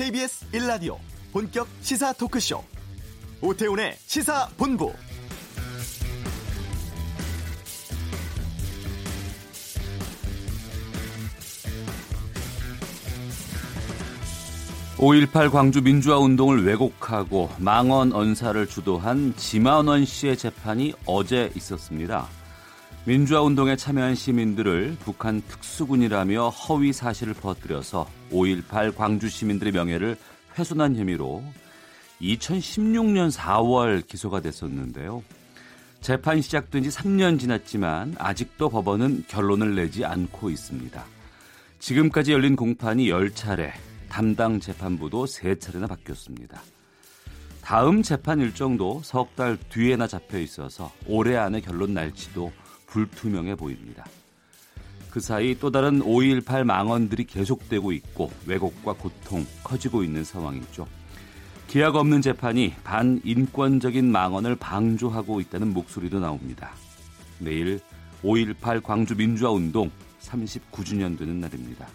KBS 1라디오 본격 시사 토크쇼 오태훈의 시사본부 (5.18) 광주 민주화 운동을 왜곡하고 망언 언사를 주도한 지만원 씨의 재판이 어제 있었습니다. 민주화 운동에 참여한 시민들을 북한 특수군이라며 허위 사실을 퍼뜨려서 5.18 광주 시민들의 명예를 훼손한 혐의로 2016년 4월 기소가 됐었는데요. 재판이 시작된 지 3년 지났지만 아직도 법원은 결론을 내지 않고 있습니다. 지금까지 열린 공판이 10차례, 담당 재판부도 3차례나 바뀌었습니다. 다음 재판 일정도 석 달 뒤에나 잡혀 있어서 올해 안에 결론 날지도 불투명해 보입니다. 그 사이 또 다른 5.18 망언들이 계속되고 있고 왜곡과 고통 커지고 있는 상황이죠. 기약 없는 재판이 반인권적인 망언을 방조하고 있다는 목소리도 나옵니다. 내일 5.18 광주 민주화 운동 39주년 되는 날입니다.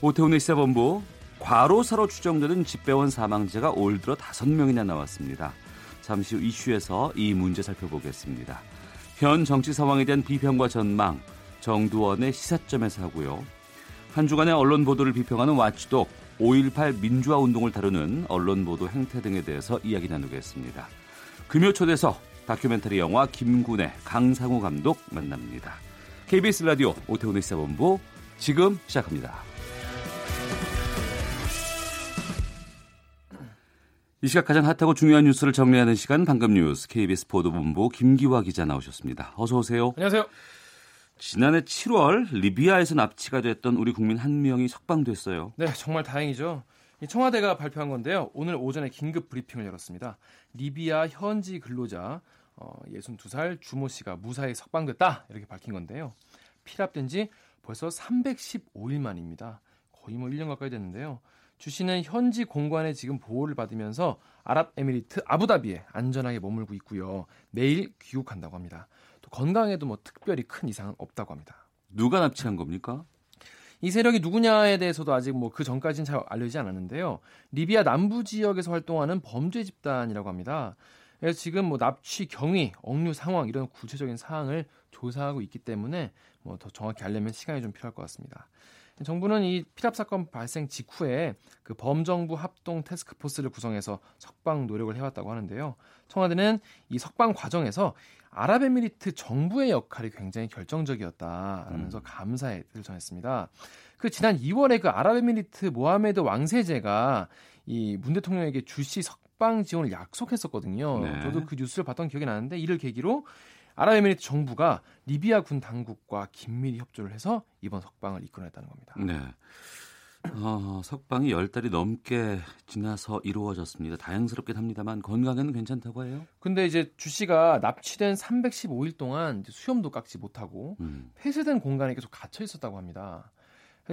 오태훈의 시사본부 과로사로 추정되는 집배원 사망자가 올 들어 5명이나 나왔습니다. 잠시 후 이슈에서 이 문제 살펴보겠습니다. 현 정치 상황에 대한 비평과 전망, 정두원의 시사점에서 하고요. 한 주간의 언론 보도를 비평하는 watchdog, 5.18 민주화 운동을 다루는 언론 보도 행태 등에 대해서 이야기 나누겠습니다. 금요 초대석 다큐멘터리 영화 김군의 강상우 감독 만납니다. KBS 라디오 오태훈의 시사본부 지금 시작합니다. 이 시각 가장 핫하고 중요한 뉴스를 정리하는 시간 방금 뉴스 KBS 보도본부 김기화 기자 나오셨습니다. 어서 오세요. 안녕하세요. 지난해 7월 리비아에서 납치가 됐던 우리 국민 한 명이 석방됐어요. 네, 정말 다행이죠. 청와대가 발표한 건데요. 오늘 오전에 긴급 브리핑을 열었습니다. 리비아 현지 근로자 어, 62살 주모 씨가 무사히 석방됐다 이렇게 밝힌 건데요. 피랍된 지 벌써 315일 만입니다. 거의 뭐 1년 가까이 됐는데요. 주 씨는 현지 공관에 지금 보호를 받으면서 아랍에미리트 아부다비에 안전하게 머물고 있고요. 내일 귀국한다고 합니다. 또 건강에도 뭐 특별히 큰 이상은 없다고 합니다. 누가 납치한 겁니까? 이 세력이 누구냐에 대해서도 아직 뭐 그 전까지는 잘 알려지지 않았는데요. 리비아 남부 지역에서 활동하는 범죄 집단이라고 합니다. 그래서 지금 뭐 납치 경위, 억류 상황 이런 구체적인 사항을 조사하고 있기 때문에 뭐 더 정확히 알려면 시간이 좀 필요할 것 같습니다. 정부는 이 피랍 사건 발생 직후에 그 범정부 합동 테스크포스를 구성해서 석방 노력을 해왔다고 하는데요. 청와대는 이 석방 과정에서 아랍에미리트 정부의 역할이 굉장히 결정적이었다라면서 음. 감사의 뜻을 전했습니다. 그 지난 2월에 그 아랍에미리트 모하메드 왕세제가 이 문 대통령에게 주시 석방 지원을 약속했었거든요. 네. 저도 그 뉴스를 봤던 기억이 나는데 이를 계기로 아랍에미리트 정부가 리비아 군 당국과 긴밀히 협조를 해서 이번 석방을 이끌어냈다는 겁니다. 네. 어, 석방이 10달이 넘게 지나서 이루어졌습니다. 다행스럽긴 합니다만 건강에는 괜찮다고 해요? 근데 이제 주 씨가 납치된 315일 동안 수염도 깎지 못하고 음. 폐쇄된 공간에 계속 갇혀 있었다고 합니다.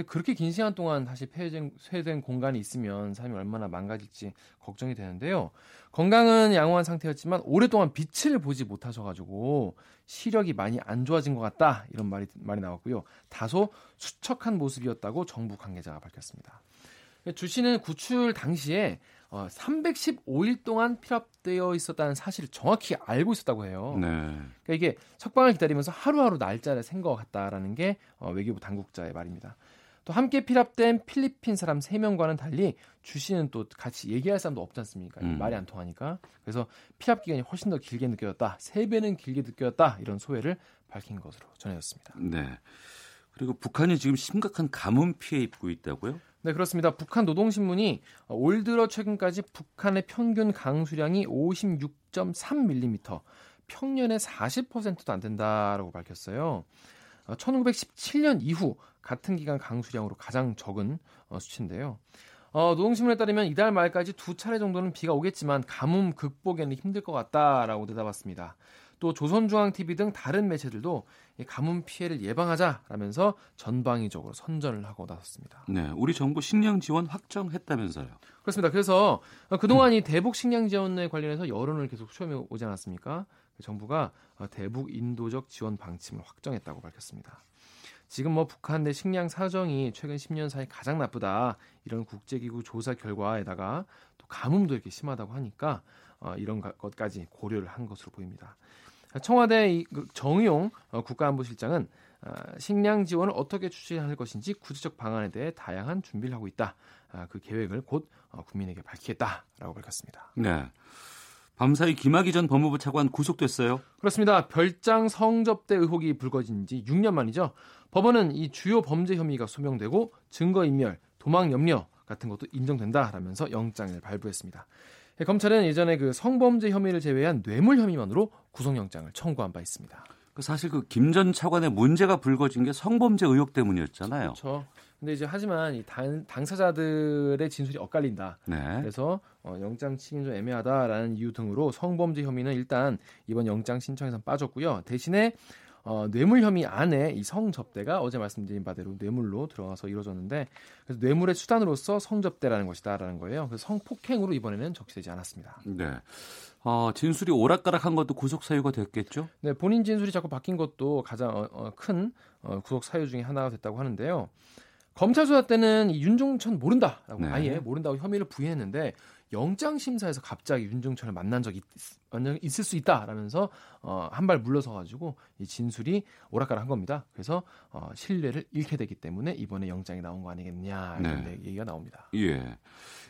그렇게 긴 시간 동안 다시 폐쇄된 공간이 있으면 삶이 얼마나 망가질지 걱정이 되는데요. 건강은 양호한 상태였지만 오랫동안 빛을 보지 못하셔가지고 시력이 많이 안 좋아진 것 같다 이런 말이 말이 나왔고요. 다소 수척한 모습이었다고 정부 관계자가 밝혔습니다. 주 씨는 구출 당시에 315일 어, 동안 피랍되어 있었다는 사실을 정확히 알고 있었다고 해요. 네. 그러니까 이게 석방을 기다리면서 하루하루 날짜를 센 것 같다라는 게 어, 외교부 당국자의 말입니다. 또 함께 피랍된 필리핀 사람 3명과는 달리 주 씨는 또 같이 얘기할 사람도 없지 않습니까? 음. 말이 안 통하니까. 그래서 피랍 기간이 훨씬 더 길게 느껴졌다. 3배는 길게 느껴졌다. 이런 소회를 밝힌 것으로 전해졌습니다. 네. 그리고 북한이 지금 심각한 가뭄 피해 입고 있다고요? 네, 그렇습니다. 북한 노동신문이 올 들어 최근까지 북한의 평균 강수량이 56.3mm, 평년의 40%도 안 된다라고 밝혔어요. 1917년 어, 이후 같은 기간 강수량으로 가장 적은 어, 수치인데요. 어, 노동신문에 따르면 이달 말까지 두 차례 정도는 비가 오겠지만 가뭄 극복에는 힘들 것 같다라고 내다봤습니다. 또 조선중앙TV 등 다른 매체들도 가뭄 피해를 예방하자라면서 전방위적으로 선전을 하고 나섰습니다. 네, 우리 정부 식량 지원 확정했다면서요? 그렇습니다. 그래서 그동안 이 대북 식량 지원에 관련해서 여론을 계속 수렴해 오지 않았습니까? 정부가 대북 인도적 지원 방침을 확정했다고 밝혔습니다. 지금 뭐 북한 내 식량 사정이 최근 10년 사이 가장 나쁘다 이런 국제기구 조사 결과에다가 또 가뭄도 이렇게 심하다고 하니까 어, 이런 것까지 고려를 한 것으로 보입니다. 청와대 그 정의용 어, 국가안보실장은 어, 식량 지원을 어떻게 추진할 것인지 구체적 방안에 대해 다양한 준비를 하고 있다. 아, 그 계획을 곧 어, 국민에게 밝히겠다라고 밝혔습니다. 네. 밤사이 김학의 전 법무부 차관 구속됐어요. 그렇습니다. 별장 성접대 의혹이 불거진 지 6년 만이죠. 법원은 이 주요 범죄 혐의가 소명되고 증거인멸, 도망 염려 같은 것도 인정된다라면서 영장을 발부했습니다. 예, 검찰은 예전에 그 성범죄 혐의를 제외한 뇌물 혐의만으로 구속영장을 청구한 바 있습니다. 그 사실 그 김 전 차관의 문제가 불거진 게 성범죄 의혹 때문이었잖아요. 그렇죠. 근데 이제 하지만 이 당, 당사자들의 진술이 엇갈린다. 네. 그래서 어, 영장 치긴 좀 애매하다라는 이유 등으로 성범죄 혐의는 일단 이번 영장 신청에선 빠졌고요. 대신에 어, 뇌물 혐의 안에 이 성접대가 어제 말씀드린 바대로 뇌물로 들어가서 이루어졌는데 그래서 뇌물의 수단으로서 성접대라는 것이다라는 거예요. 그래서 성폭행으로 이번에는 적시되지 않았습니다. 네. 어, 진술이 오락가락한 것도 구속 사유가 됐겠죠? 네, 본인 진술이 자꾸 바뀐 것도 가장 어, 어, 큰 어, 구속 사유 중에 하나가 됐다고 하는데요. 검찰 수사 때는 이 윤종천 모른다라고 네. 아예 모른다고 혐의를 부인했는데 영장 심사에서 갑자기 윤종천을 만난 적이 있, 을수 있다라면서 어, 한 발 물러서 가지고 이 진술이 오락가락한 겁니다. 그래서 어, 신뢰를 잃게 되기 때문에 이번에 영장이 나온 거 아니겠냐 이런 네. 얘기가 나옵니다. 예.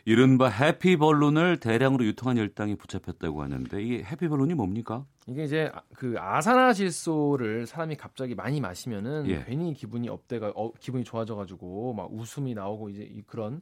이른바 해피 벌룬을 대량으로 유통한 열당이 붙잡혔다고 하는데 이 해피 벌룬이 뭡니까? 이게 이제 그 아산화질소를 사람이 갑자기 많이 마시면은 예. 괜히 기분이 업대가 어, 기분이 좋아져가지고 막 웃음이 나오고 이제 이 그런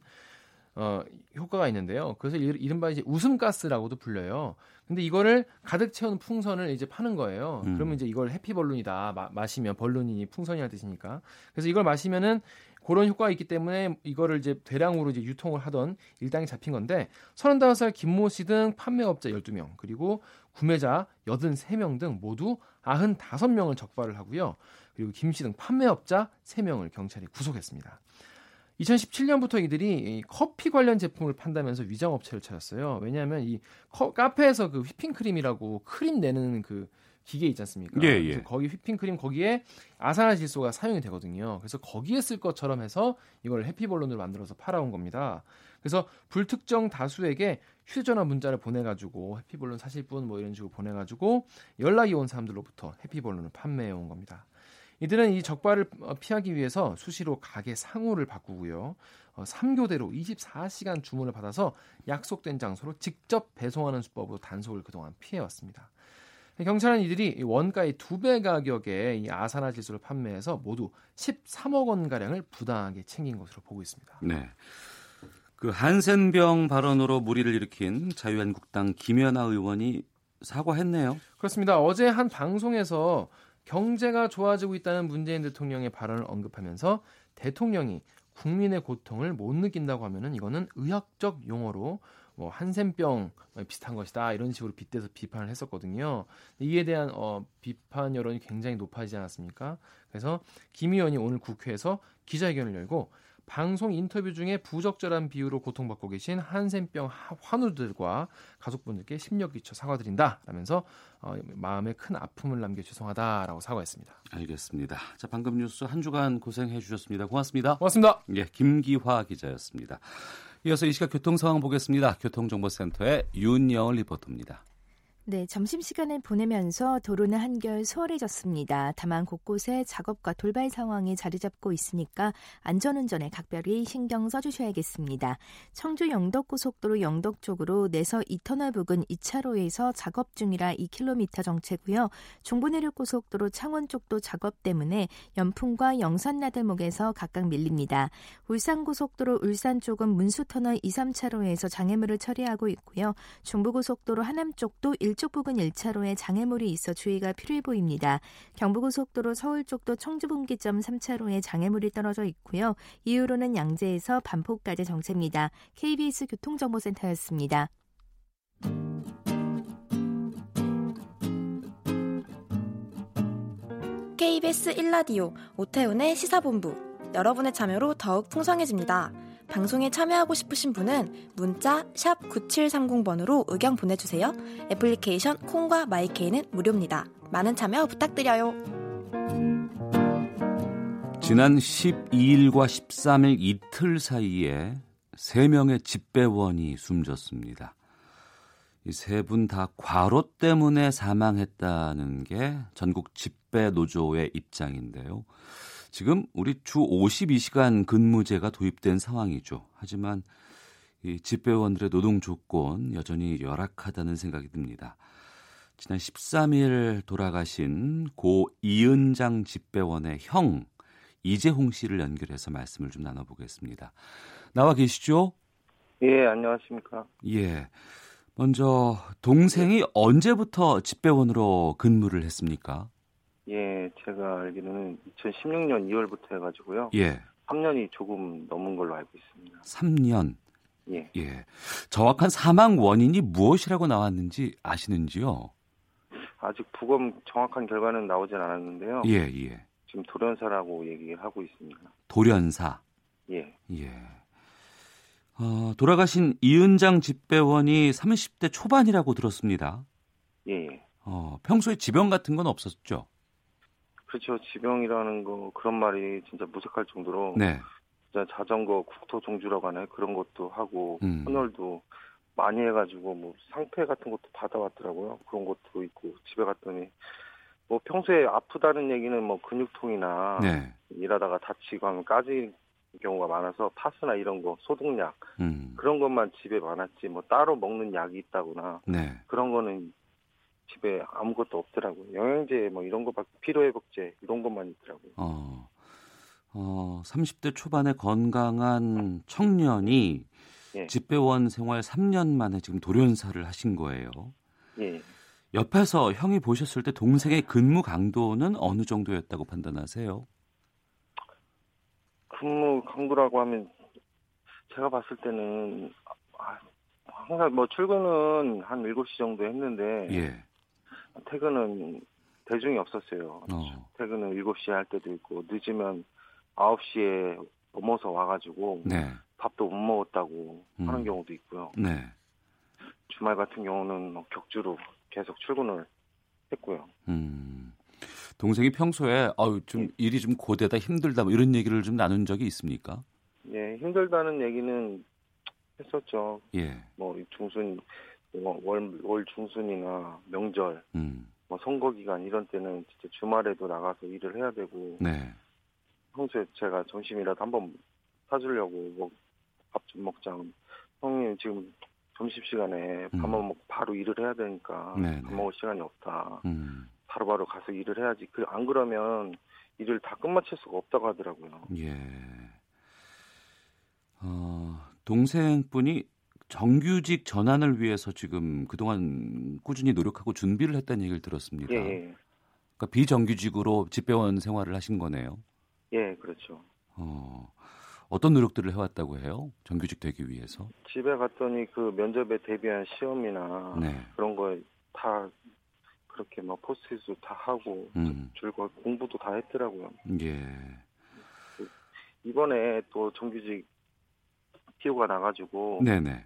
어, 효과가 있는데요. 그래서 이른바 이제 웃음가스라고도 불려요. 근데 이거를 가득 채운 풍선을 이제 파는 거예요. 음. 그러면 이제 이걸 해피벌룬이다. 마, 마시면 벌룬이 풍선이라는 뜻이니까. 그래서 이걸 마시면은 그런 효과가 있기 때문에 이거를 이제 대량으로 이제 유통을 하던 일당이 잡힌 건데 35살 김모 씨 등 판매업자 12명 그리고 구매자 83명 등 모두 95명을 적발을 하고요. 그리고 김 씨 등 판매업자 3명을 경찰이 구속했습니다. 2017년부터 이들이 커피 관련 제품을 판다면서 위장 업체를 찾았어요. 왜냐하면 이 커, 카페에서 그 휘핑 크림이라고 크림 내는 그 기계 있지 않습니까? 예, 예. 거기 휘핑크림 거기에 아산화질소가 사용이 되거든요. 그래서 거기에 쓸 것처럼 해서 이걸 해피볼론으로 만들어서 팔아온 겁니다. 그래서 불특정 다수에게 휴대전화 문자를 보내가지고 해피볼론 사실 분뭐 이런 식으로 보내가지고 연락이 온 사람들로부터 해피볼론을 판매해 온 겁니다. 이들은 이 적발을 어, 피하기 위해서 수시로 가게 상호를 바꾸고요. 어, 3교대로 24시간 주문을 받아서 약속된 장소로 직접 배송하는 수법으로 단속을 그동안 피해왔습니다. 경찰은 이들이 원가의 두 배 가격에 이 아산화 질소를 판매해서 모두 13억 원 가량을 부당하게 챙긴 것으로 보고 있습니다. 네. 그 한센병 발언으로 무리를 일으킨 자유한국당 김연아 의원이 사과했네요. 그렇습니다. 어제 한 방송에서 경제가 좋아지고 있다는 문재인 대통령의 발언을 언급하면서 대통령이 국민의 고통을 못 느낀다고 하면은 이거는 의학적 용어로 뭐 한센병 비슷한 것이다 이런 식으로 빗대서 비판을 했었거든요. 이에 대한 어, 비판 여론이 굉장히 높아지지 않았습니까? 그래서 김 의원이 오늘 국회에서 기자회견을 열고 방송 인터뷰 중에 부적절한 비유로 고통받고 계신 한센병 환우들과 가족분들께 심력 끼쳐 사과드린다 라면서 어, 마음에 큰 아픔을 남겨 죄송하다라고 사과했습니다. 알겠습니다. 자 방금 뉴스 한 주간 고생해 주셨습니다. 고맙습니다. 고맙습니다. 예, 김기화 기자였습니다. 이어서 이 시각 교통 상황 보겠습니다. 교통정보센터의 윤여을 리포터입니다. 네, 점심시간을 보내면서 도로는 한결 수월해졌습니다. 다만 곳곳에 작업과 돌발 상황이 자리 잡고 있으니까 안전운전에 각별히 신경 써주셔야겠습니다. 청주 영덕고속도로 영덕 쪽으로 내서 2터널 부근 2차로에서 작업 중이라 2km 정체고요. 중부내륙고속도로 창원 쪽도 작업 때문에 연풍과 영산나들목에서 각각 밀립니다. 울산고속도로 울산 쪽은 문수터널 2, 3차로에서 장애물을 처리하고 있고요. 중부고속도로 하남 쪽도 1 이쪽 부근 1차로에 장애물이 있어 주의가 필요해 보입니다. 경부고속도로 서울 쪽도 청주분기점 3차로에 장애물이 떨어져 있고요. 이후로는 양재에서 반포까지 정체입니다. KBS 교통정보센터였습니다. KBS 1라디오 오태훈의 시사본부 여러분의 참여로 더욱 풍성해집니다. 방송에 참여하고 싶으신 분은 문자 9730번으로 의견 보내주세요. 애플리케이션 콩과 마이케이는 무료입니다. 많은 참여 부탁드려요. 지난 12일과 13일 이틀 사이에 3명의 집배원이 숨졌습니다. 이 세 분 다 과로 때문에 사망했다는 게 전국 집배 노조의 입장인데요. 지금 우리 주 52시간 근무제가 도입된 상황이죠. 하지만 이 집배원들의 노동 조건 여전히 열악하다는 생각이 듭니다. 지난 13일 돌아가신 고 이은장 집배원의 형 이재홍 씨를 연결해서 말씀을 좀 나눠보겠습니다. 나와 계시죠? 예, 안녕하십니까. 예. 먼저 동생이 언제부터 집배원으로 근무를 했습니까? 예, 제가 알기로는 2016년 2월부터 해가지고요. 예. 3년이 조금 넘은 걸로 알고 있습니다. 3년. 예. 예. 정확한 사망 원인이 무엇이라고 나왔는지 아시는지요? 아직 부검 정확한 결과는 나오진 않았는데요. 예, 예. 지금 돌연사라고 얘기를 하고 있습니다. 돌연사. 예. 예. 어, 돌아가신 이은장 집배원이 30대 초반이라고 들었습니다. 예, 예. 어, 평소에 지병 같은 건 없었죠? 그렇죠. 지병이라는 거 그런 말이 진짜 무색할 정도로 네. 진짜 자전거 국토 종주라고 하나요? 그런 것도 하고 음. 헌혈도 많이 해가지고 뭐 상패 같은 것도 받아왔더라고요. 그런 것도 있고 집에 갔더니 뭐 평소에 아프다는 얘기는 뭐 근육통이나 네. 일하다가 다치고 하면 까질 경우가 많아서 파스나 이런 거 소독약 음. 그런 것만 집에 많았지 뭐 따로 먹는 약이 있다거나 네. 그런 거는 집에 아무것도 없더라고요. 영양제 뭐 이런 거밖에 피로회복제 이런 것만 있더라고요. 어. 어, 30대 초반의 건강한 청년이 예. 집배원 생활 3년 만에 지금 돌연사를 하신 거예요. 예. 옆에서 형이 보셨을 때 동생의 근무 강도는 어느 정도였다고 판단하세요? 근무 강도라고 하면 제가 봤을 때는 아, 항상 뭐 출근은 한 7시 정도 했는데 예. 퇴근은 대중이 없었어요. 어. 퇴근은 7시에 할 때도 있고 늦으면 9시에 넘어서 와가지고 네. 밥도 못 먹었다고 음. 하는 경우도 있고요. 네. 주말 같은 경우는 뭐 격주로 계속 출근을 했고요. 음. 동생이 평소에 아유 좀 일이 좀 고되다 힘들다 뭐 이런 얘기를 좀 나눈 적이 있습니까? 예, 힘들다는 얘기는 했었죠. 예. 뭐 중순 뭐 월, 월 중순이나 명절 음. 뭐 선거 기간 이런 때는 진짜 주말에도 나가서 일을 해야 되고 네. 평소에 제가 점심이라도 한번 사주려고 뭐 밥 좀 먹자 형님 지금 점심 시간에 음. 밥만 먹고 바로 일을 해야 되니까 네, 밥 네. 먹을 시간이 없다 음. 바로바로 가서 일을 해야지 그 안 그러면 일을 다 끝마칠 수가 없다고 하더라고요 예. 어, 동생분이 정규직 전환을 위해서 지금 그동안 꾸준히 노력하고 준비를 했다는 얘기를 들었습니다. 예, 예, 그러니까 비정규직으로 집배원 생활을 하신 거네요. 예 그렇죠 어, 어떤 노력들을 해왔다고 해요? 정규직 되기 위해서? 집에 갔더니 그 면접에 대비한 시험이나 네. 그런 거 다 그렇게 막 포스트잇도 다 하고 음, 줄거 공부도 다 했더라고요. 예. 이번에 또 정규직 티오가 나가지고 네네.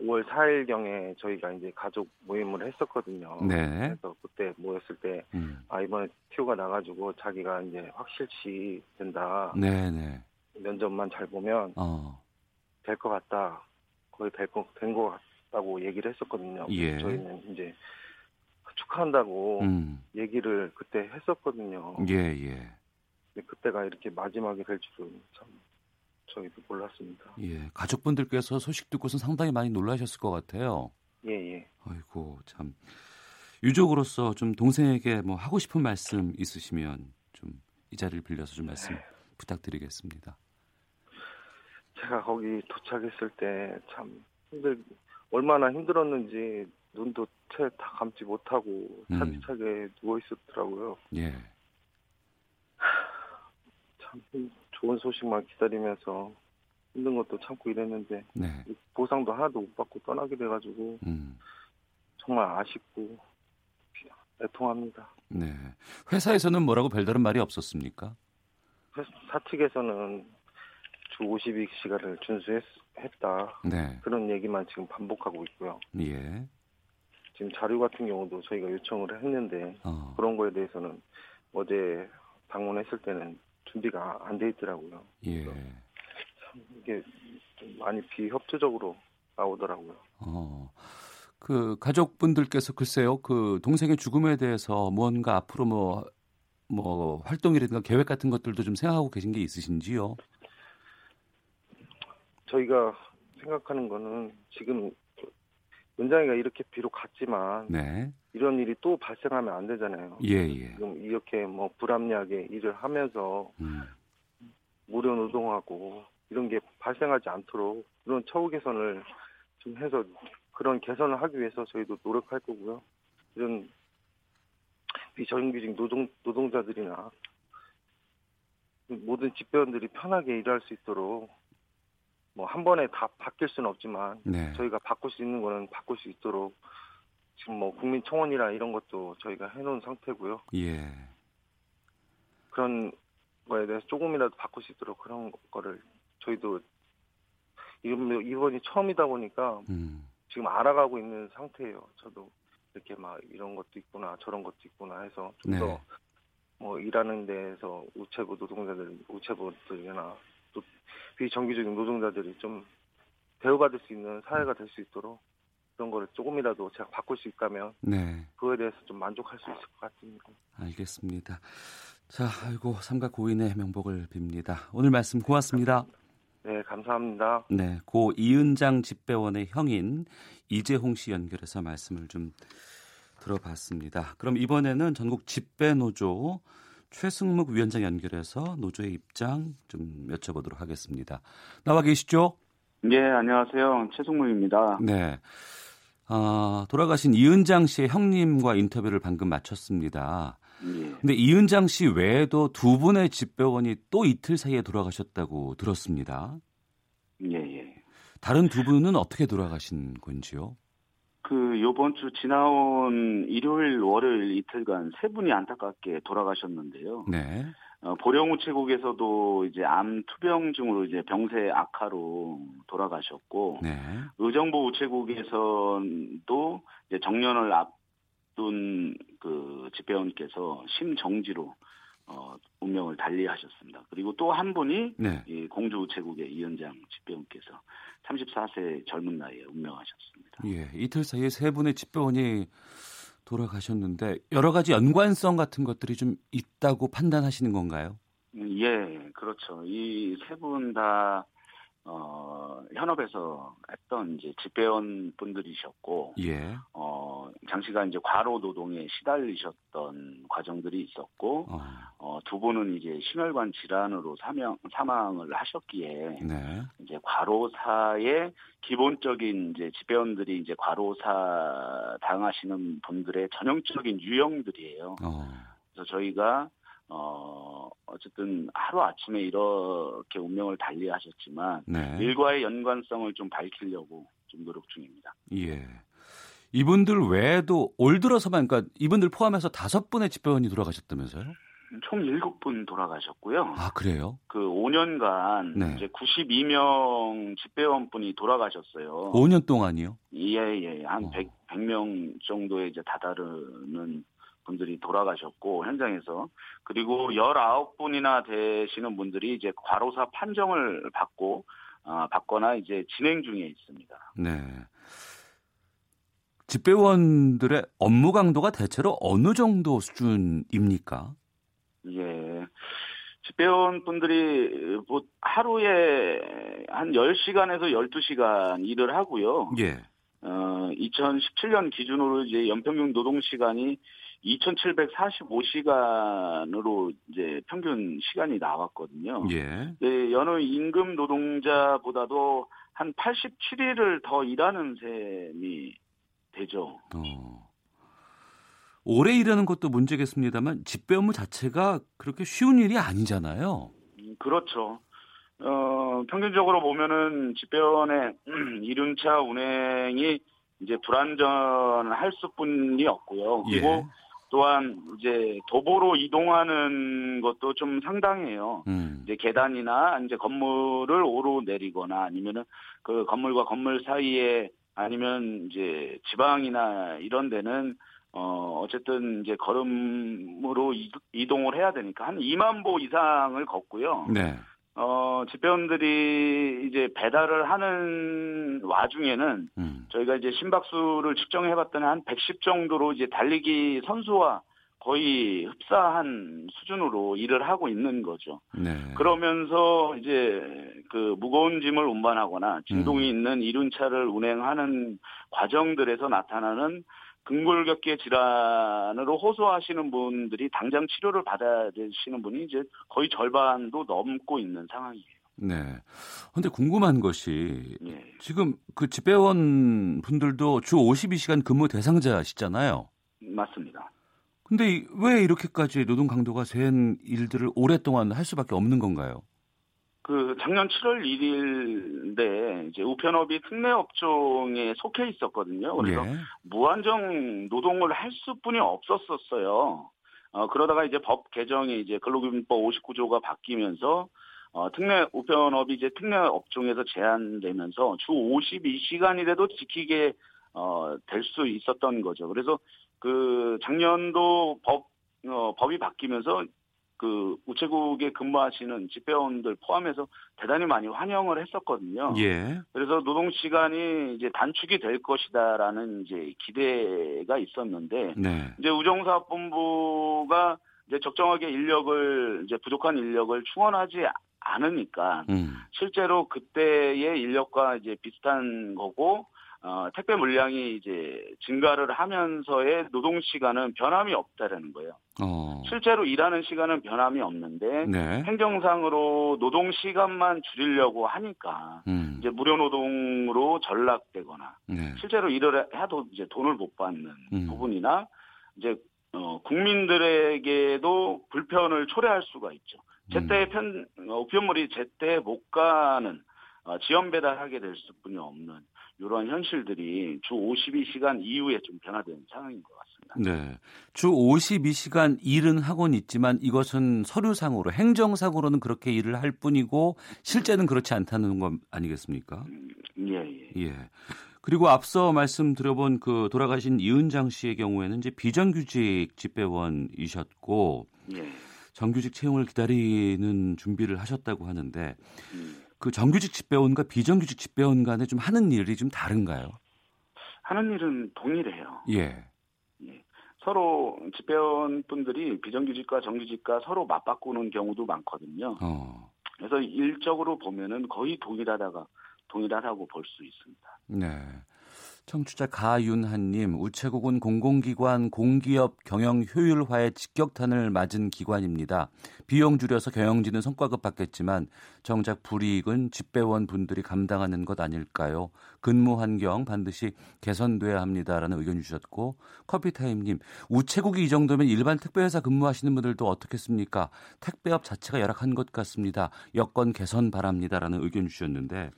5월 4일경에 저희가 이제 가족 모임을 했었거든요. 네. 그래서 그때 모였을 때 음, 아 이번에 티오가 나가지고 자기가 이제 확실시 된다. 네네. 면접만 잘 보면 어, 될 것 같다. 거의 될 거 된 것 같다고 얘기를 했었거든요. 예. 저희는 이제 축하한다고 음, 얘기를 그때 했었거든요. 예, 예. 그때가 이렇게 마지막이 될 줄은 참 저희도 몰랐습니다. 예. 가족분들께서 소식 듣고서 상당히 많이 놀라셨을 것 같아요. 예, 예. 아이고 참 유족으로서 좀 동생에게 뭐 하고 싶은 말씀 있으시면 좀 이 자리를 빌려서 좀 말씀 부탁드리겠습니다. 제가 거기 도착했을 때 참 힘들 얼마나 힘들었는지 눈도 채 다 감지 못하고 음. 차비차게 누워 있었더라고요. 예. 참 힘- 좋은 소식만 기다리면서 힘든 것도 참고 이랬는데 네. 보상도 하나도 못 받고 떠나게 돼가지고 음. 정말 아쉽고 애통합니다. 네. 회사에서는 뭐라고 별다른 말이 없었습니까? 회- 사측에서는 주 52시간을 준수했다 네. 그런 얘기만 지금 반복하고 있고요. 예. 지금 자료 같은 경우도 저희가 요청을 했는데 어. 그런 거에 대해서는 어제 방문했을 때는 준비가 안 돼 있더라고요. 예. 참 이게 좀 많이 비협조적으로 나오더라고요. 어. 그 가족분들께서 글쎄요, 그 동생의 죽음에 대해서 무언가 앞으로 뭐, 뭐 활동이라든가 계획 같은 것들도 좀 생각하고 계신 게 있으신지요? 저희가 생각하는 거는 지금 은장이가 이렇게 비록 갔지만 네. 이런 일이 또 발생하면 안 되잖아요. 예, 예. 지금 이렇게 뭐 불합리하게 일을 하면서 음. 무료 노동하고 이런 게 발생하지 않도록 이런 처우 개선을 좀 해서 그런 개선을 하기 위해서 저희도 노력할 거고요. 이런 비정규직 노동 노동자들이나 모든 집배원들이 편하게 일할 수 있도록 뭐 한 번에 다 바뀔 수는 없지만 네. 저희가 바꿀 수 있는 거는 바꿀 수 있도록 지금 뭐 국민 청원이나 이런 것도 저희가 해놓은 상태고요. 예. 그런 거에 대해서 조금이라도 바꿀 수 있도록 그런 거를 저희도 이번 이번이 처음이다 보니까 음. 지금 알아가고 있는 상태예요. 저도 이렇게 막 이런 것도 있구나 저런 것도 있구나 해서 좀 네. 더뭐 일하는 데에서 우체부 노동자들 우체부들이나 또 비정규적인 노동자들이 좀 대우받을 수 있는 사회가 될 수 있도록 그런 거를 조금이라도 제가 바꿀 수 있다면 네. 그거에 대해서 좀 만족할 수 있을 것 같습니다. 알겠습니다. 자, 아이고 삼가 고인의 명복을 빕니다. 오늘 말씀 고맙습니다. 네, 감사합니다. 네, 고 이은장 집배원의 형인 이재홍 씨 연결해서 말씀을 좀 들어봤습니다. 그럼 이번에는 전국 집배 노조 최승묵 위원장 연결해서 노조의 입장 좀 여쭤보도록 하겠습니다. 나와 계시죠? 네, 안녕하세요. 최승무입니다. 네. 아, 돌아가신 이은장 씨의 형님과 인터뷰를 방금 마쳤습니다. 예. 근데 이은장 씨 외에도 두 분의 집배원이 또 이틀 사이에 돌아가셨다고 들었습니다. 예, 예. 다른 두 분은 어떻게 돌아가신 건지요? 그 요번 주 지나온 일요일, 월요일 이틀간 세 분이 안타깝게 돌아가셨는데요. 네. 어, 보령 우 체국에서도 이제 암 투병증으로 이제 병세 악화로 돌아가셨고 네. 의정부 우체국에서도 이제 정년을 앞둔 그 집배원께서 심정지로 어, 운명을 달리하셨습니다. 그리고 또 한 분이 네. 이 공주 우체국의 이현장 집배원께서 34세 젊은 나이에 운명하셨습니다. 예. 이틀 사이에 세 분의 집배원이 돌아가셨는데 여러 가지 연관성 같은 것들이 좀 있다고 판단하시는 건가요? 예, 그렇죠. 이 세 분 다 어, 현업에서 했던 이제 집배원 분들이셨고, 예. 어, 장시간 이제 과로 노동에 시달리셨던 과정들이 있었고, 어. 어, 두 분은 이제 심혈관 질환으로 사명, 사망을 하셨기에, 네. 이제 과로사의 기본적인 이제 집배원들이 이제 과로사 당하시는 분들의 전형적인 유형들이에요. 어. 그래서 저희가 어 어쨌든 하루 아침에 이렇게 운명을 달리하셨지만 네. 일과의 연관성을 좀 밝히려고 좀 노력 중입니다. 예. 이분들 외에도 올 들어서만 그러니까 이분들 포함해서 다섯 분의 집배원이 돌아가셨다면서요? 총 일곱 분 돌아가셨고요. 아, 그래요? 그 5년간 네. 이제 92명 집배원 분이 돌아가셨어요. 5년 동안이요? 예, 예. 한 어. 100, 100명 정도에 이제 다다르는 분들이 돌아가셨고, 현장에서. 그리고 19분이나 되시는 분들이 이제 과로사 판정을 받고, 아, 받거나 이제 진행 중에 있습니다. 네. 집배원들의 업무 강도가 대체로 어느 정도 수준입니까? 예. 집배원 분들이 뭐 하루에 한 10시간에서 12시간 일을 하고요. 예. 어, 2017년 기준으로 이제 연평균 노동 시간이 2,745시간으로 이제 평균 시간이 나왔거든요. 예. 네, 여느 임금 노동자보다도 한 87일을 더 일하는 셈이 되죠. 어. 오래 일하는 것도 문제겠습니다만 집배 업무 자체가 그렇게 쉬운 일이 아니잖아요. 음, 그렇죠. 어, 평균적으로 보면은 집배원의 이륜차 운행이 이제 불안전할 수뿐이 없고요. 그리고 예. 또한 이제 도보로 이동하는 것도 좀 상당해요. 음. 이제 계단이나 이제 건물을 오르 내리거나 아니면은 그 건물과 건물 사이에 아니면 이제 지방이나 이런 데는 어, 어쨌든 이제 걸음으로 이동을 해야 되니까 한 2만 보 이상을 걷고요. 네. 어, 집배원들이 이제 배달을 하는 와중에는 음. 저희가 이제 심박수를 측정해 봤더니 한 110 정도로 이제 달리기 선수와 거의 흡사한 수준으로 일을 하고 있는 거죠. 네. 그러면서 이제 그 무거운 짐을 운반하거나 진동이 음. 있는 이륜차를 운행하는 과정들에서 나타나는 근골격계 질환으로 호소하시는 분들이 당장 치료를 받아야 되시는 분이 이제 거의 절반도 넘고 있는 상황이에요. 네. 근데 궁금한 것이 예. 지금 그 집배원 분들도 주 52시간 근무 대상자시잖아요. 맞습니다. 근데 왜 이렇게까지 노동 강도가 센 일들을 오랫동안 할 수밖에 없는 건가요? 그 작년 7월 1일인데 이제 우편업이 특례 업종에 속해 있었거든요. 그래서 예. 무한정 노동을 할 수뿐이 없었었어요. 어, 그러다가 이제 법 개정이 이제 근로기준법 59조가 바뀌면서 어, 특례 우편업이 이제 특례 업종에서 제한되면서 주 52시간이라도 지키게 어, 될 수 있었던 거죠. 그래서 그 작년도 법 어, 법이 바뀌면서 그 우체국에 근무하시는 집배원들 포함해서 대단히 많이 환영을 했었거든요. 예. 그래서 노동 시간이 이제 단축이 될 것이다라는 이제 기대가 있었는데 네. 이제 우정사업본부가 이제 적정하게 인력을 이제 부족한 인력을 충원하지 않으니까 음. 실제로 그때의 인력과 이제 비슷한 거고 어, 택배 물량이 이제 증가를 하면서의 노동 시간은 변함이 없다라는 거예요. 어. 실제로 일하는 시간은 변함이 없는데 네. 행정상으로 노동 시간만 줄이려고 하니까 음. 이제 무료 노동으로 전락되거나 네. 실제로 일을 해도 이제 돈을 못 받는 음. 부분이나 이제 어, 국민들에게도 불편을 초래할 수가 있죠. 제때 음. 편 어, 우편물이 제때 못 가는 어, 지연 배달하게 될 수뿐이 없는 이러한 현실들이 주 52시간 이후에 좀 변화되는 상황인 것 같습니다. 네. 주 52시간 일은 하곤 있지만 이것은 서류상으로 행정상으로는 그렇게 일을 할 뿐이고 실제는 그렇지 않다는 것 아니겠습니까? 음, 예, 예. 예. 그리고 앞서 말씀드려본 그 돌아가신 이은장 씨의 경우에는 이제 비정규직 집배원이셨고 예. 정규직 채용을 기다리는 준비를 하셨다고 하는데 음. 그 정규직 집배원과 비정규직 집배원 간에 좀 하는 일이 좀 다른가요? 하는 일은 동일해요. 예. 서로 집배원 분들이 비정규직과 정규직과 서로 맞바꾸는 경우도 많거든요. 어. 그래서 일적으로 보면은 거의 동일하다가 동일하다고 볼 수 있습니다. 네. 청취자 가윤하님, 우체국은 공공기관, 공기업 경영 효율화에 직격탄을 맞은 기관입니다. 비용 줄여서 경영진은 성과급 받겠지만 정작 불이익은 집배원 분들이 감당하는 것 아닐까요? 근무 환경 반드시 개선돼야 합니다라는 의견 주셨고 커피타임님, 우체국이 이 정도면 일반 택배회사 근무하시는 분들도 어떻겠습니까? 택배업 자체가 열악한 것 같습니다. 여건 개선 바랍니다라는 의견 주셨는데.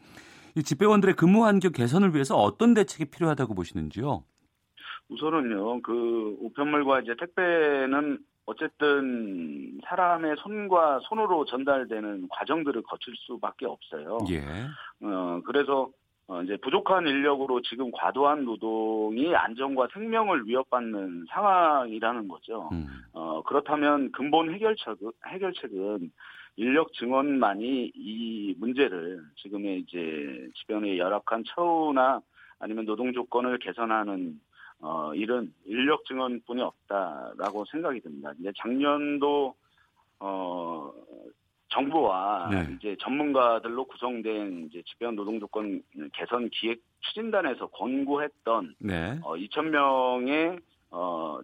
이 집배원들의 근무 환경 개선을 위해서 어떤 대책이 필요하다고 보시는지요? 우선은요, 그 우편물과 이제 택배는 어쨌든 사람의 손과 손으로 전달되는 과정들을 거칠 수밖에 없어요. 예. 어, 그래서 어, 이제 부족한 인력으로 지금 과도한 노동이 안전과 생명을 위협받는 상황이라는 거죠. 음. 어, 그렇다면 근본 해결책, 해결책은 인력 증원만이 이 문제를 지금의 이제 주변의 열악한 처우나 아니면 노동 조건을 개선하는 어, 일은 인력 증원뿐이 없다라고 생각이 듭니다. 이제 작년도 어, 정부와 네. 이제 전문가들로 구성된 이제 집배원 노동 조건 개선 기획 추진단에서 권고했던 네. 어, 2천 명의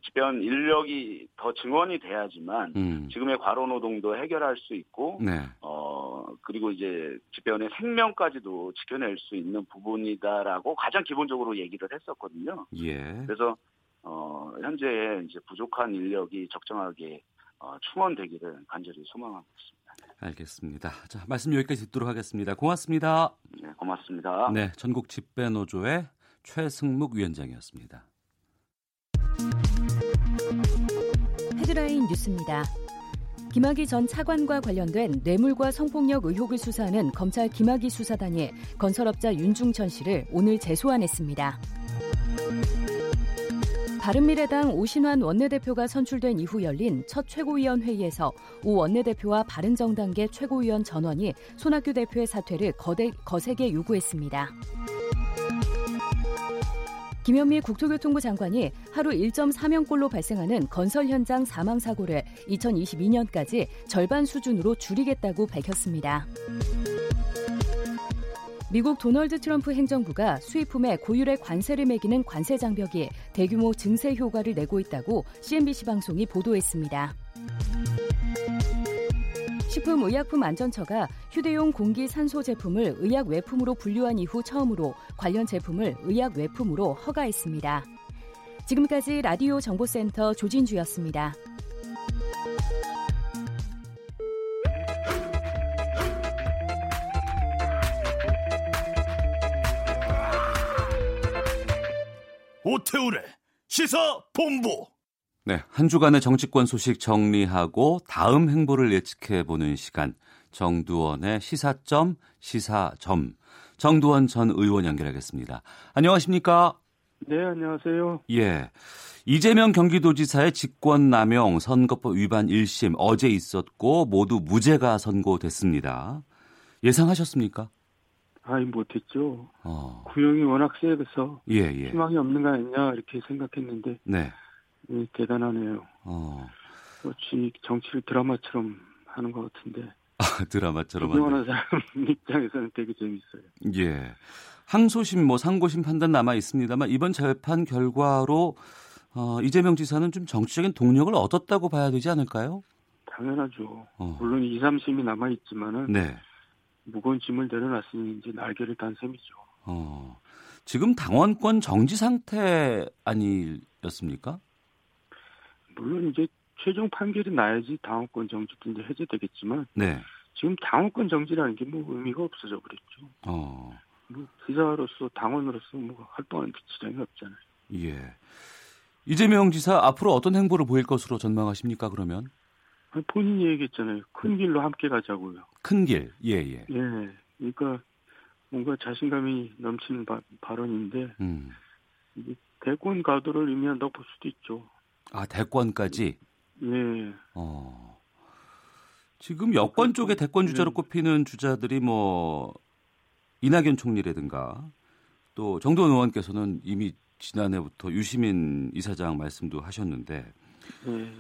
어, 집배원 인력이 더 증원이 돼야지만 음. 지금의 과로 노동도 해결할 수 있고 네. 어 그리고 이제 집배원의 생명까지도 지켜낼 수 있는 부분이다라고 가장 기본적으로 얘기를 했었거든요. 예. 그래서 어 현재 이제 부족한 인력이 적정하게 어, 충원되기를 간절히 소망하고 있습니다. 알겠습니다. 자, 말씀 여기까지 듣도록 하겠습니다. 고맙습니다. 네, 고맙습니다. 네, 전국 집배노조의 최승묵 위원장이었습니다. 헤드라인 뉴스입니다. 김학의 전 차관과 관련된 뇌물과 성폭력 의혹을 수사하는 검찰 김학의 수사단이 건설업자 윤중천 씨를 오늘 재소환했습니다. 바른미래당 오신환 원내대표가 선출된 이후 열린 첫 최고위원 회의에서 오 원내대표와 바른정당계 최고위원 전원이 손학규 대표의 사퇴를 거대, 거세게 요구했습니다. 김현미 국토교통부 장관이 하루 1.4명꼴로 발생하는 건설 현장 사망 사고를 2022년까지 절반 수준으로 줄이겠다고 밝혔습니다. 미국 도널드 트럼프 행정부가 수입품에 고율의 관세를 매기는 관세 장벽이 대규모 증세 효과를 내고 있다고 CNBC 방송이 보도했습니다. 식품의약품안전처가 휴대용 공기 산소 제품을 의약 외품으로 분류한 이후 처음으로 관련 제품을 의약 외품으로 허가했습니다. 지금까지 라디오 정보센터 조진주였습니다. 오태우래 시사 본부. 네, 한 주간의 정치권 소식 정리하고 다음 행보를 예측해 보는 시간. 정두원의 시사점 시사점. 정두원 전 의원 연결하겠습니다. 안녕하십니까? 네, 안녕하세요. 예. 이재명 경기도지사의 직권남용 선거법 위반 1심 어제 있었고 모두 무죄가 선고됐습니다. 예상하셨습니까? 아이 못했죠. 어. 구형이 워낙 세서 예, 예. 희망이 없는 거 아니냐 이렇게 생각했는데 네. 네 대단하네요. 어. 마치 정치를 드라마처럼 하는 것 같은데. 아, 드라마처럼 하는 사람 입장에서는 되게 재밌어요. 예. 항소심, 뭐 상고심 판단 남아 있습니다만 이번 재판 결과로 어, 이재명 지사는 좀 정치적인 동력을 얻었다고 봐야 되지 않을까요? 당연하죠. 어. 물론 2, 3심이 남아 있지만은 네. 무거운 짐을 내려놨으니 이제 날개를 단 셈이죠. 어, 지금 당원권 정지 상태 아니었습니까? 물론 이제 최종 판결이 나야지 당원권 정지도 이제 해제되겠지만 네. 지금 당원권 정지라는 게 뭐 의미가 없어져 버렸죠. 어. 뭐 기자로서 당원으로서 뭐 활동하는 지장이 없잖아요. 예. 이재명 지사 앞으로 어떤 행보를 보일 것으로 전망하십니까? 그러면? 본인이 얘기했잖아요. 큰 길로 함께 가자고요. 큰 길, 예, 예. 예. 그러니까 뭔가 자신감이 넘치는 바, 발언인데, 음. 대권 가도를 의미한다고 볼 수도 있죠. 아, 대권까지? 예. 어. 지금 여권 그 쪽에 대권 주자로 예. 꼽히는 주자들이 뭐, 이낙연 총리라든가, 또 정도원 의원께서는 이미 지난해부터 유시민 이사장 말씀도 하셨는데, 예.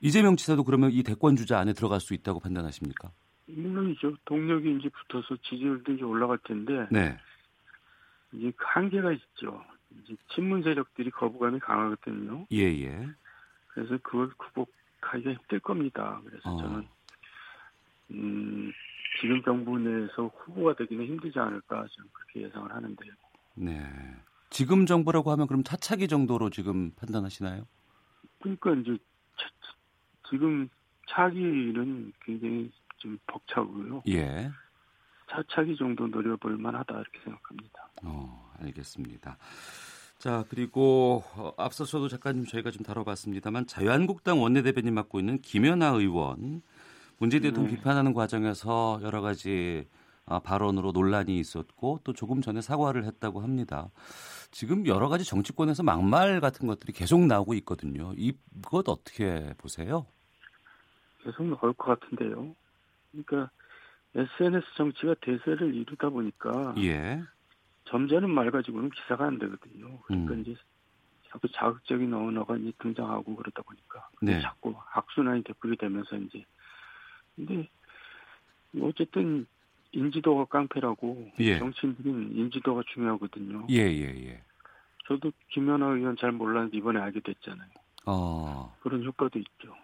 이재명 지사도 그러면 이 대권 주자 안에 들어갈 수 있다고 판단하십니까? 물론이죠. 동력이 이제 붙어서 지지율도 이제 올라갈 텐데. 네. 이제 한계가 있죠. 이제 친문 세력들이 거부감이 강하거든요. 예, 예. 그래서 그걸 극복하기가 힘들 겁니다. 그래서 어. 저는, 음, 지금 정부 내에서 후보가 되기는 힘들지 않을까 저는 그렇게 예상을 하는데요. 네. 지금 정부라고 하면 그럼 차차기 정도로 지금 판단하시나요? 그러니까 이제 지금 차기는 굉장히 좀 벅차고요. 예. 차차기 정도 노려볼 만하다 이렇게 생각합니다. 어, 알겠습니다. 자, 그리고 어, 앞서서도 잠깐 저희가 좀 다뤄봤습니다만 자유한국당 원내대변인 맡고 있는 김연아 의원 문재인 대통령 네. 비판하는 과정에서 여러 가지 아, 발언으로 논란이 있었고 또 조금 전에 사과를 했다고 합니다. 지금 여러 가지 정치권에서 막말 같은 것들이 계속 나오고 있거든요. 이것 어떻게 보세요? 계속 나올 것 같은데요. 그러니까 SNS 정치가 대세를 이루다 보니까 예. 점잖은 말 가지고는 기사가 안 되거든요. 그러니까 음. 이제 자꾸 자극적인 언어가 이제 등장하고 그러다 보니까 네. 자꾸 악순환이 되풀이 되면서 이제 근데 어쨌든 인지도가 깡패라고 예. 정치인들은 인지도가 중요하거든요. 예예예. 예, 예. 저도 김연아 의원 잘 몰랐는데 이번에 알게 됐잖아요. 어. 그런 효과도 있죠.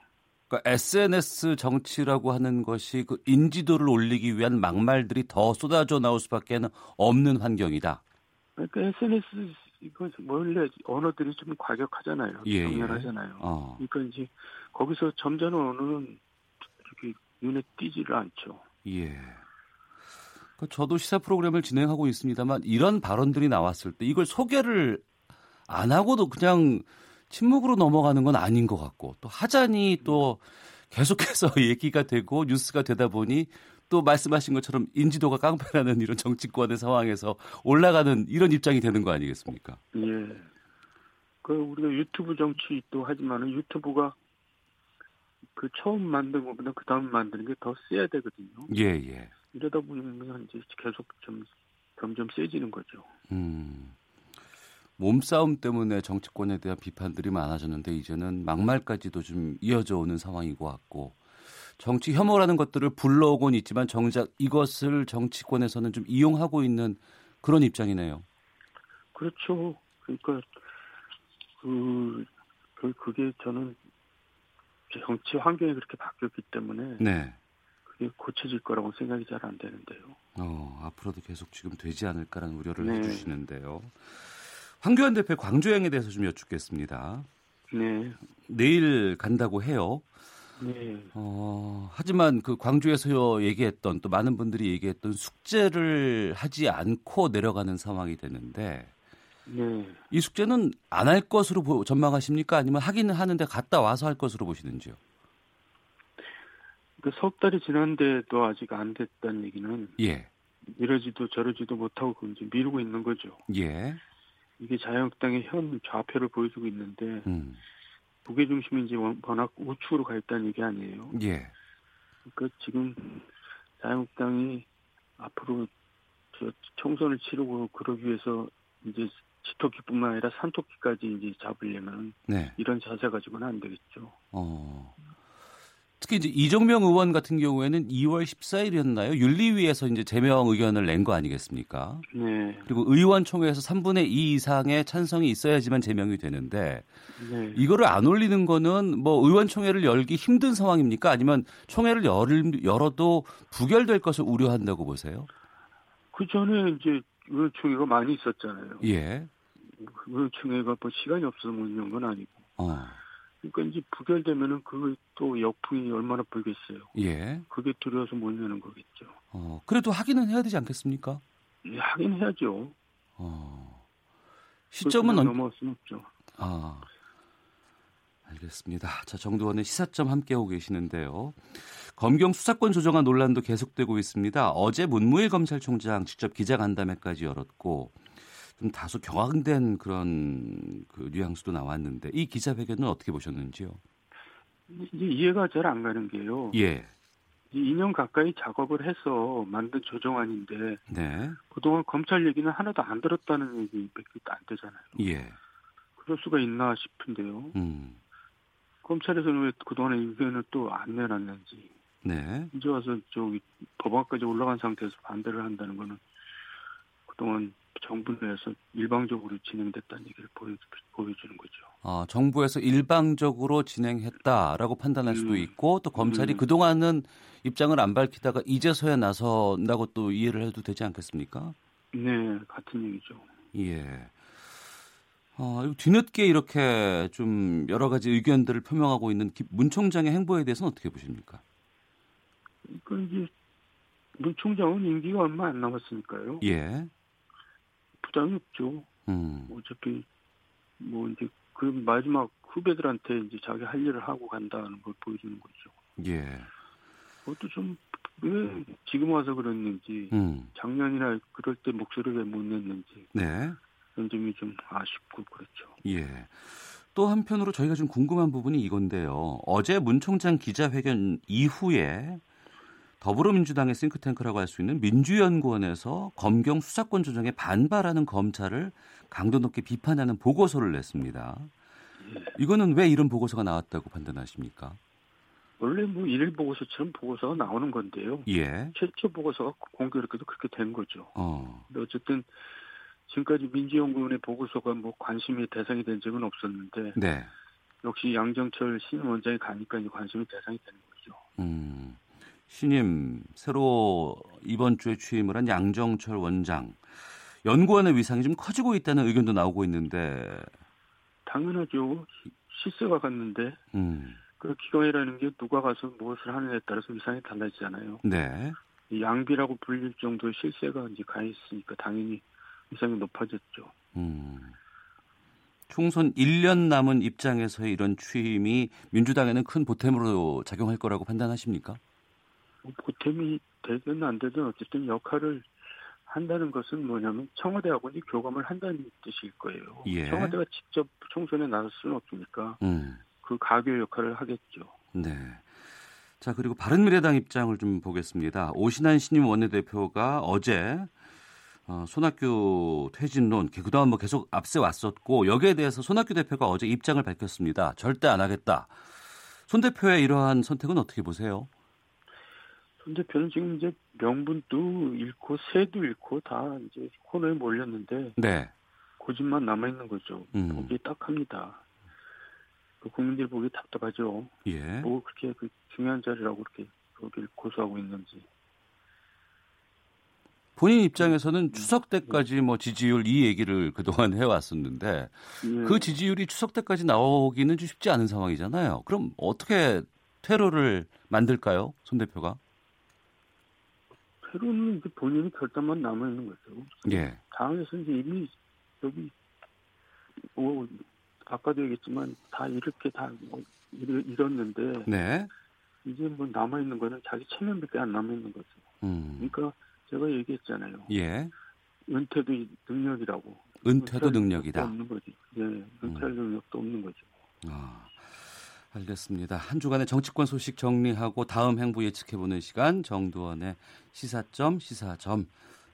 그러니까 SNS 정치라고 하는 것이 그 인지도를 올리기 위한 막말들이 더 쏟아져 나올 수밖에 없는 환경이다. 그러니까 SNS 이거 원래 언어들이 좀 과격하잖아요. 예, 강렬하잖아요. 예. 어. 그러니까 이제 거기서 점잖은 언어는 이렇게 눈에 띄지를 않죠. 예. 그 저도 시사 프로그램을 진행하고 있습니다만 이런 발언들이 나왔을 때 이걸 소개를 안 하고도 그냥 침묵으로 넘어가는 건 아닌 것 같고 또 하자니 또 계속해서 얘기가 되고 뉴스가 되다 보니 또 말씀하신 것처럼 인지도가 깡패라는 이런 정치권의 상황에서 올라가는 이런 입장이 되는 거 아니겠습니까? 예. 그 우리가 유튜브 정치도 하지만은 유튜브가 그 처음 만든 것보다 그 다음 만드는 게 더 세야 되거든요. 예, 예. 이러다 보면 이제 계속 좀 점점 세지는 거죠. 음. 몸싸움 때문에 정치권에 대한 비판들이 많아졌는데 이제는 막말까지도 좀 이어져 오는 상황인 것 같고 정치 혐오라는 것들을 불러오곤 있지만 정작 이것을 정치권에서는 좀 이용하고 있는 그런 입장이네요. 그렇죠. 그러니까 그, 그 그게 저는 정치 환경이 그렇게 바뀌었기 때문에 네. 그게 고쳐질 거라고 생각이 잘 안 되는데요. 어, 앞으로도 계속 지금 되지 않을까라는 우려를 네. 해주시는데요. 황교안 대표 광주행에 대해서 좀 여쭙겠습니다. 네. 내일 간다고 해요. 네. 어, 하지만 그 광주에서 얘기했던 또 많은 분들이 얘기했던 숙제를 하지 않고 내려가는 상황이 되는데 네. 이 숙제는 안 할 것으로 전망하십니까? 아니면 하기는 하는데 갔다 와서 할 것으로 보시는지요? 그석 달이 지났는데도 아직 안 됐다는 얘기는 예. 이러지도 저러지도 못하고 이제 미루고 있는 거죠. 예. 이게 자유한국당의 현 좌표를 보여주고 있는데 음. 무게 중심이 이제 워낙 우측으로 가 있다는 얘기 아니에요. 예. 그러니까 지금 자유한국당이 앞으로 저 총선을 치르고 그러기 위해서 이제 지토끼뿐만 아니라 산토끼까지 이제 잡으려면 네. 이런 자세 가지고는 안 되겠죠. 어. 특히 이제 이정명 의원 같은 경우에는 2월 14일이었나요? 윤리위에서 이제 제명 의견을 낸 거 아니겠습니까? 네. 그리고 의원총회에서 3분의 2 이상의 찬성이 있어야지만 제명이 되는데 네. 이거를 안 올리는 거는 뭐 의원총회를 열기 힘든 상황입니까? 아니면 총회를 열, 열어도 부결될 것을 우려한다고 보세요? 그 전에 이제 의원총회가 많이 있었잖아요. 예. 의원총회가 뭐 시간이 없어서 못 이런 건 아니고. 어. 그러니까 이제 부결되면은 그 또 역풍이 얼마나 불겠어요. 예. 그게 두려워서 못 내는 거겠죠. 어, 그래도 하기는 해야 되지 않겠습니까? 예, 하긴 해야죠. 어. 시점은 언... 넘어갈 수는 없죠. 아. 알겠습니다. 자, 정두원의 시사점 함께하고 계시는데요. 검경 수사권 조정안 논란도 계속되고 있습니다. 어제 문무일 검찰총장 직접 기자간담회까지 열었고 좀 다소 경황된 그런 그 뉘앙스도 나왔는데 이 기자회견은 어떻게 보셨는지요? 이해가 잘 안 가는 게요. 예. 2년 가까이 작업을 해서 만든 조정안인데 네. 그동안 검찰 얘기는 하나도 안 들었다는 얘기밖에 안 되잖아요. 예. 그럴 수가 있나 싶은데요. 음. 검찰에서는 왜 그동안에 의견을 또 안 내놨는지. 네. 이제 와서 저기 법원까지 올라간 상태에서 반대를 한다는 거는 그동안 정부 내에서 일방적으로 진행됐다는 얘기를 보여, 보여 주는 거죠. 아, 정부에서 일방적으로 진행했다라고 판단할 수도 음. 있고 또 검찰이 음. 그동안은 입장을 안 밝히다가 이제서야 나선다고 또 이해를 해도 되지 않겠습니까? 네, 같은 얘기죠. 예. 어, 뒤늦게 이렇게 좀 여러 가지 의견들을 표명하고 있는 문 총장의 행보에 대해서는 어떻게 보십니까? 그 이제 문 총장은 임기가 얼마 안 남았으니까요. 예. 부담이 없죠. 음. 어차피 뭐 이제 그 마지막 후배들한테 이제 자기 할 일을 하고 간다는 걸 보여주는 거죠. 예. 그것도 좀 왜 지금 와서 그랬는지 음. 작년이나 그럴 때 목소리를 왜 못 냈는지 네. 그런 점이 좀 아쉽고 그렇죠. 예. 또 한편으로 저희가 좀 궁금한 부분이 이건데요. 어제 문 총장 기자회견 이후에 더불어민주당의 싱크탱크라고 할 수 있는 민주연구원에서 검경 수사권 조정에 반발하는 검찰을 강도 높게 비판하는 보고서를 냈습니다. 이거는 왜 이런 보고서가 나왔다고 판단하십니까? 원래 뭐 일일 보고서처럼 보고서가 나오는 건데요. 예. 최초 보고서가 공교롭게도 그렇게 된 거죠. 어. 근데 어쨌든 지금까지 민주연구원의 보고서가 뭐 관심의 대상이 된 적은 없었는데 네. 역시 양정철 신임 원장이 가니까 이제 관심의 대상이 되는 거죠. 음. 신임 새로 이번 주에 취임을 한 양정철 원장 연구원의 위상이 좀 커지고 있다는 의견도 나오고 있는데 당연하죠. 실세가 갔는데 음. 그 기관이라는 게 누가 가서 무엇을 하느냐에 따라서 위상이 달라지잖아요. 네. 양비라고 불릴 정도의 실세가 이제 가 있으니까 당연히 위상이 높아졌죠. 음. 총선 1년 남은 입장에서의 이런 취임이 민주당에는 큰 보탬으로 작용할 거라고 판단하십니까? 보탬이 되든 안 되든 어쨌든 역할을 한다는 것은 뭐냐면 청와대하고 이제 교감을 한다는 뜻일 거예요. 예. 청와대가 직접 총선에 나설 수는 없으니까 음. 그 가교 역할을 하겠죠. 네. 자 그리고 바른미래당 입장을 좀 보겠습니다. 오신환 신임 원내대표가 어제 어, 손학규 퇴진론 그동안 뭐 계속 앞세 왔었고 여기에 대해서 손학규 대표가 어제 입장을 밝혔습니다. 절대 안 하겠다. 손 대표의 이러한 선택은 어떻게 보세요? 손 대표는 지금 이제 명분도 잃고 새도 잃고 다 이제 코너에 몰렸는데 네. 고집만 남아 있는 거죠. 음. 보기 딱합니다. 그 국민들 보기 답답하죠. 예. 뭐 그렇게 그 중요한 자리라고 그렇게 거기를 고수하고 있는지. 본인 입장에서는 추석 때까지 뭐 지지율 이 얘기를 그동안 해왔었는데 예. 그 지지율이 추석 때까지 나오기는 좀 쉽지 않은 상황이잖아요. 그럼 어떻게 퇴로를 만들까요, 손 대표가? 퇴로는 본인의 결단만 남아 있는 거죠. 예. 당에서 이제 이미 여기 뭐 아까도 얘기했지만 다 이렇게 다뭐 잃었는데 네. 이제 뭐 남아 있는 거는 자기 체면밖에 안 남아 있는 거죠. 음. 그러니까 제가 얘기했잖아요. 예. 은퇴도 능력이라고. 은퇴도 능력이다. 없는 거지. 예, 은퇴할 음. 능력도 없는 거죠. 아, 알겠습니다. 한 주간의 정치권 소식 정리하고 다음 행보 예측해보는 시간 정두원의 시사점 시사점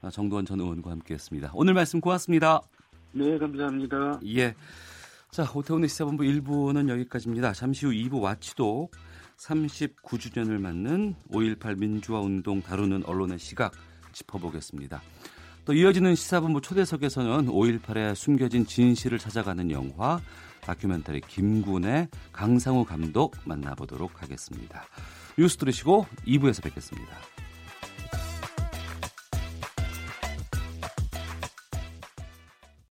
아, 정두원 전 의원과 함께했습니다. 오늘 말씀 고맙습니다. 네, 감사합니다. 예. 자, 오태훈의 시사본부 1부는 여기까지입니다. 잠시 후 2부 와치도 39주년을 맞는 5.18 민주화 운동 다루는 언론의 시각 짚어보겠습니다. 또 이어지는 시사본부 초대석에서는 5.18에 숨겨진 진실을 찾아가는 영화 다큐멘터리 김군의 강상우 감독 만나보도록 하겠습니다. 뉴스 들으시고 2부에서 뵙겠습니다.